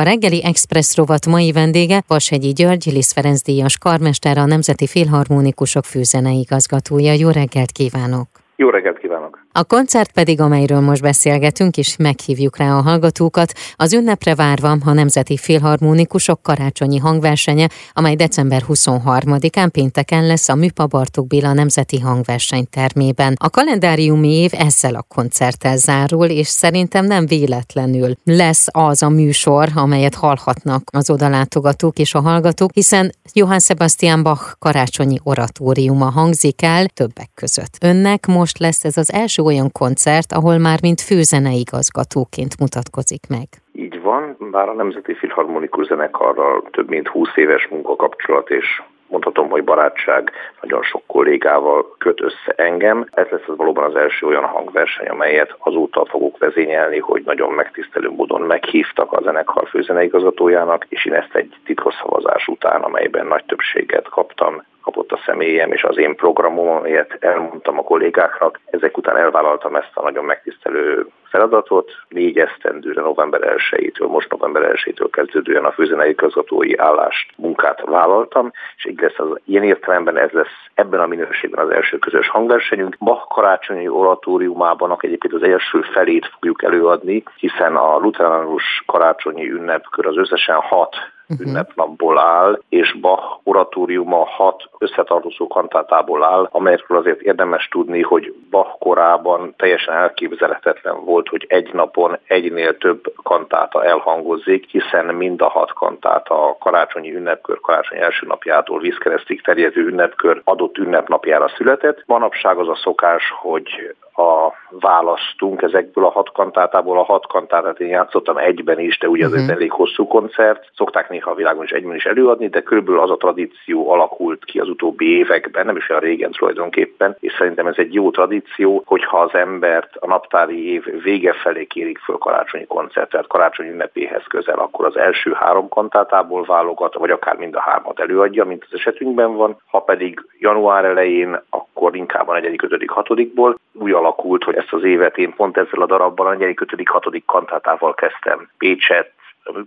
A reggeli Express rovat mai vendége Vashegyi György, Lisz Ferenc díjas karmester, a Nemzeti Filharmonikusok főzeneigazgatója. Jó reggelt kívánok! Jó reggelt kívánok! A koncert pedig, amelyről most beszélgetünk, és meghívjuk rá a hallgatókat, az ünnepre várva a Nemzeti Filharmonikusok karácsonyi hangversenye, amely december 23-án pénteken lesz a Műpa Bartók Béla Nemzeti Hangverseny termében. A kalendáriumi év ezzel a koncerttel zárul, és szerintem nem véletlenül lesz az a műsor, amelyet hallhatnak az odalátogatók és a hallgatók, hiszen Johann Sebastian Bach karácsonyi oratóriuma hangzik el többek között. Önnek most lesz ez az első olyan koncert, ahol már mint főzeneigazgatóként mutatkozik meg. Így van, bár a Nemzeti Filharmonikus Zenekarral több mint 20 éves munkakapcsolat és mondhatom, hogy barátság nagyon sok kollégával köt össze engem. Ez lesz az valóban az első olyan hangverseny, amelyet azóta fogok vezényelni, hogy nagyon megtisztelő módon meghívtak a zenekar főzeneigazgatójának, és én ezt egy titkos szavazás után, amelyben nagy többséget kaptam, kapott a személyem és az én programom, amelyet elmondtam a kollégáknak. Ezek után elvállaltam ezt a nagyon megtisztelő feladatot. Négy esztendőre november 1-től, most november 1-től kezdődően a főzenei közgatói állást, munkát vállaltam, és így lesz az ilyen értelemben ez lesz ebben a minőségben az első közös hangversenyünk. Bach karácsonyi oratóriumában egyébként az első felét fogjuk előadni, hiszen a luteránus karácsonyi ünnepkör az összesen hat. Ünnepnapból áll, és Bach oratóriuma hat összetartozó kantátából áll, amelyekről azért érdemes tudni, hogy Bach korában teljesen elképzelhetetlen volt, hogy egy napon egynél több kantáta elhangozik, hiszen mind a hat kantáta a karácsonyi ünnepkör, karácsony első napjától vízkeresztig terjedő ünnepkör adott ünnepnapjára született. Manapság az a szokás, hogy a választunk ezekből a hat kantátából. A hat kantátát én játszottam egyben is, de ugye ez uh-huh. egy elég hosszú koncert. Szokták néha a világon is egyben is előadni, de körülbelül az a tradíció alakult ki az utóbbi években, nem is olyan régen tulajdonképpen, és szerintem ez egy jó tradíció, hogyha az embert a naptári év vége felé kérik föl karácsonyi koncertet, karácsonyi ünnepéhez közel, akkor az első három kantátából válogat, vagy akár mind a hármat előadja, mint az esetünkben van. Ha pedig január elején, akkor inkább a negyedik, ötödik, hatodikból úgy alakult, hogy ezt az évet én pont ezzel a darabbal a ötödik, hatodik kantátával kezdtem. Pécset,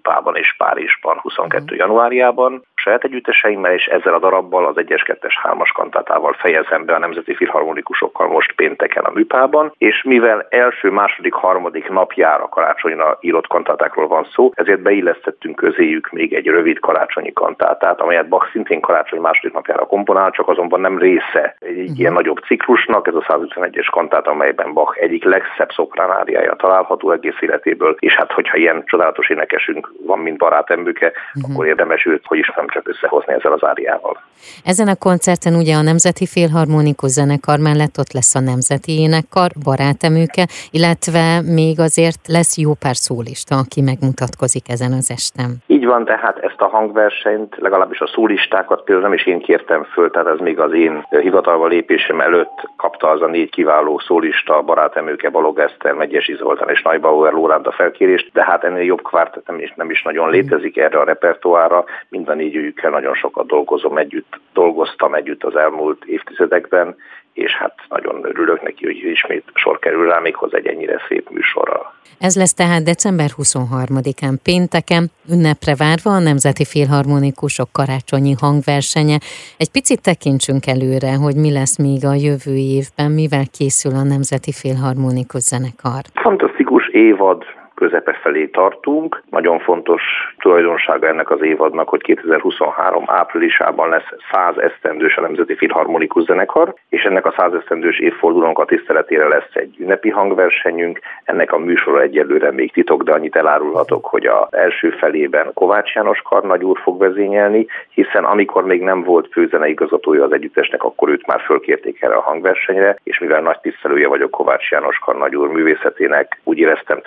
Pában és Párizsban 22. Uh-huh. januárjában saját együtteseimmel, és ezzel a darabbal az 1-es, 2-es, 3-as kantátával fejezem be a Nemzeti Filharmonikusokkal most pénteken a Műpában, és mivel első, második, harmadik napjára karácsonyra írott kantátákról van szó, ezért beillesztettünk közéjük még egy rövid karácsonyi kantátát, amelyet Bach szintén karácsony második napjára komponál, csak azonban nem része egy uh-huh. ilyen nagyobb ciklusnak, ez a 151-es kantát, amelyben Bach egyik legszebb szopránáriája található egész életéből, és hát hogyha ilyen csodálatos énekesünk van, mint barátemberke, uh-huh. akkor érdemes őt, hogy is nem csak összehozni ezzel az áriával. Ezen a koncerten ugye a Nemzeti Filharmonikus Zenekar mellett ott lesz a Nemzeti Énekkar, barátemőke, illetve még azért lesz jó pár szólista, aki megmutatkozik ezen az estem. Így van, tehát ezt a hangversenyt, legalábbis a szólistákat például nem is én kértem föl, tehát ez még az én hivatalba lépésem előtt kapta az a négy kiváló szólista, barátemőke, Balog Eszter, Megyesi Zoltán és Nagybauer Lóránda felkérést, de hát ennél jobb kvártet nem is, nem is nagyon létezik erre a repertoára, mind a négy őkkel nagyon sokat dolgozom együtt, dolgoztam együtt az elmúlt évtizedekben, és hát nagyon örülök neki, hogy ismét sor kerül rá méghozzá egy ennyire szép műsorral. Ez lesz tehát december 23-án pénteken, ünnepre várva a Nemzeti Filharmonikusok karácsonyi hangversenye. Egy picit tekintsünk előre, hogy mi lesz még a jövő évben, mivel készül a Nemzeti Filharmonikus Zenekar. Fantasztikus évad közepe felé tartunk. Nagyon fontos tulajdonsága ennek az évadnak, hogy 2023 áprilisában lesz 100 esztendős a Nemzeti Filharmonikus Zenekar, és ennek a 100 esztendős évfordulónk a tiszteletére lesz egy ünnepi hangversenyünk. Ennek a műsora egyelőre még titok, de annyit elárulhatok, hogy az első felében Kovács János karnagyúr fog vezényelni, hiszen amikor még nem volt főzeneigazgatója az együttesnek, akkor őt már fölkérték erre a hangversenyre, és mivel nagy tisztelője vagyok Kovács János karnagyúr művészetének, úgy éreztem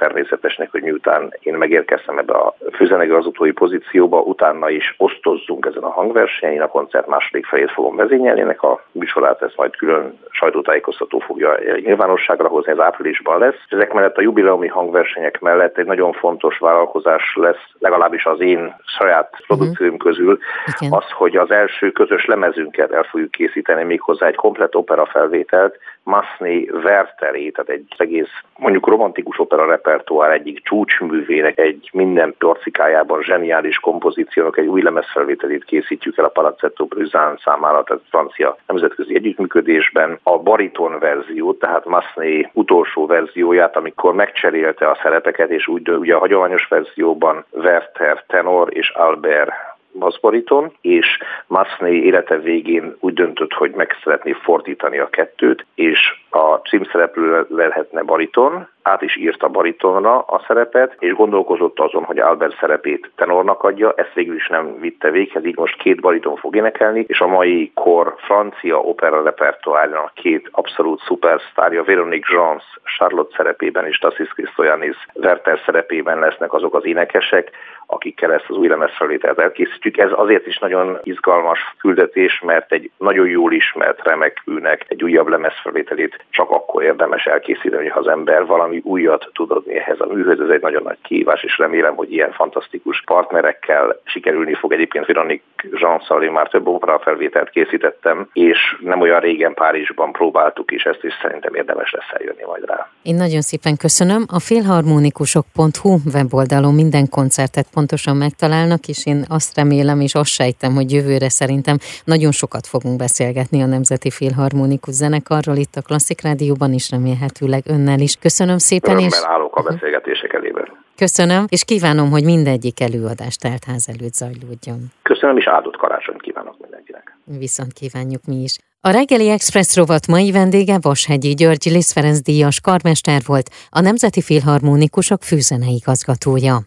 természetesnek, hogy miután én megérkeztem ebbe a főzeneigazgatója igazgatói pozícióba, utána is osztozzunk ezen a hangversenyen. Én a koncert második felét fogom vezényelni, ennek a műsorát ezt majd külön sajtótájékoztató fogja nyilvánosságra hozni, ez áprilisban lesz. Ezek mellett a jubileumi hangversenyek mellett egy nagyon fontos vállalkozás lesz, legalábbis az én saját mhm. produkcióim közül, Igen. az, hogy az első közös lemezünket el fogjuk készíteni méghozzá egy komplet opera felvételt, Masney Werteri, tehát egy egész mondjuk romantikus opera repertoár egyik csúcsművének egy minden porcikájában zseniális kompozíciónak egy új lemezfelvételét készítjük el a Palazzetto Bruzán számára, tehát francia nemzetközi együttműködésben. A bariton verziót, tehát Masney utolsó verzióját, amikor megcserélte a szerepeket, és úgy ugye a hagyományos verzióban Werther tenor és Albert baszbariton, és Masney élete végén úgy döntött, hogy meg szeretné fordítani a kettőt, és a címszereplő lehetne bariton, át is írta baritonra a szerepet, és gondolkozott azon, hogy Albert szerepét tenornak adja, ezt végül is nem vitte véghez, így most két bariton fog énekelni, és a mai kor francia opera repertoárjának két abszolút szupersztárja, Veronique Jans Charlotte szerepében és Tassis Christoyanis Werther szerepében lesznek azok az énekesek, akikkel ezt az új lemezfelvételt elkészítjük. Ez azért is nagyon izgalmas küldetés, mert egy nagyon jól ismert remek műnek egy újabb lemezfelvételét csak akkor érdemes elkészíteni, ha az ember valami újat tud adni ehhez a műhöz. Ez egy nagyon nagy kihívás, és remélem, hogy ilyen fantasztikus partnerekkel sikerülni fog. Egyébként Veronik Zsanszal én már több opera felvételt készítettem, és nem olyan régen Párizsban próbáltuk is ezt, és szerintem érdemes lesz eljönni majd rá. Én nagyon szépen köszönöm. A filharmonikusok.hu weboldalon minden koncertet pontosan megtalálnak, és én azt remélem, és azt sejtem, hogy jövőre szerintem nagyon sokat fogunk beszélgetni a Nemzeti Filharmonikus Zenekarról itt a Klasszik Rádióban is, remélhetőleg önnel is. Köszönöm szépen. Örömmel és... állok a beszélgetések elében. Köszönöm, és kívánom, hogy mindegyik előadás teltház előtt zajlódjon. Köszönöm, és áldott karácsonyt kívánok mindenkinek. Viszont kívánjuk mi is. A reggeli Express rovat mai vendége Vashegyi György Liszt Ferenc díjas karmester volt, a Nemzeti Filharmonikusok fűzeneigazgatója.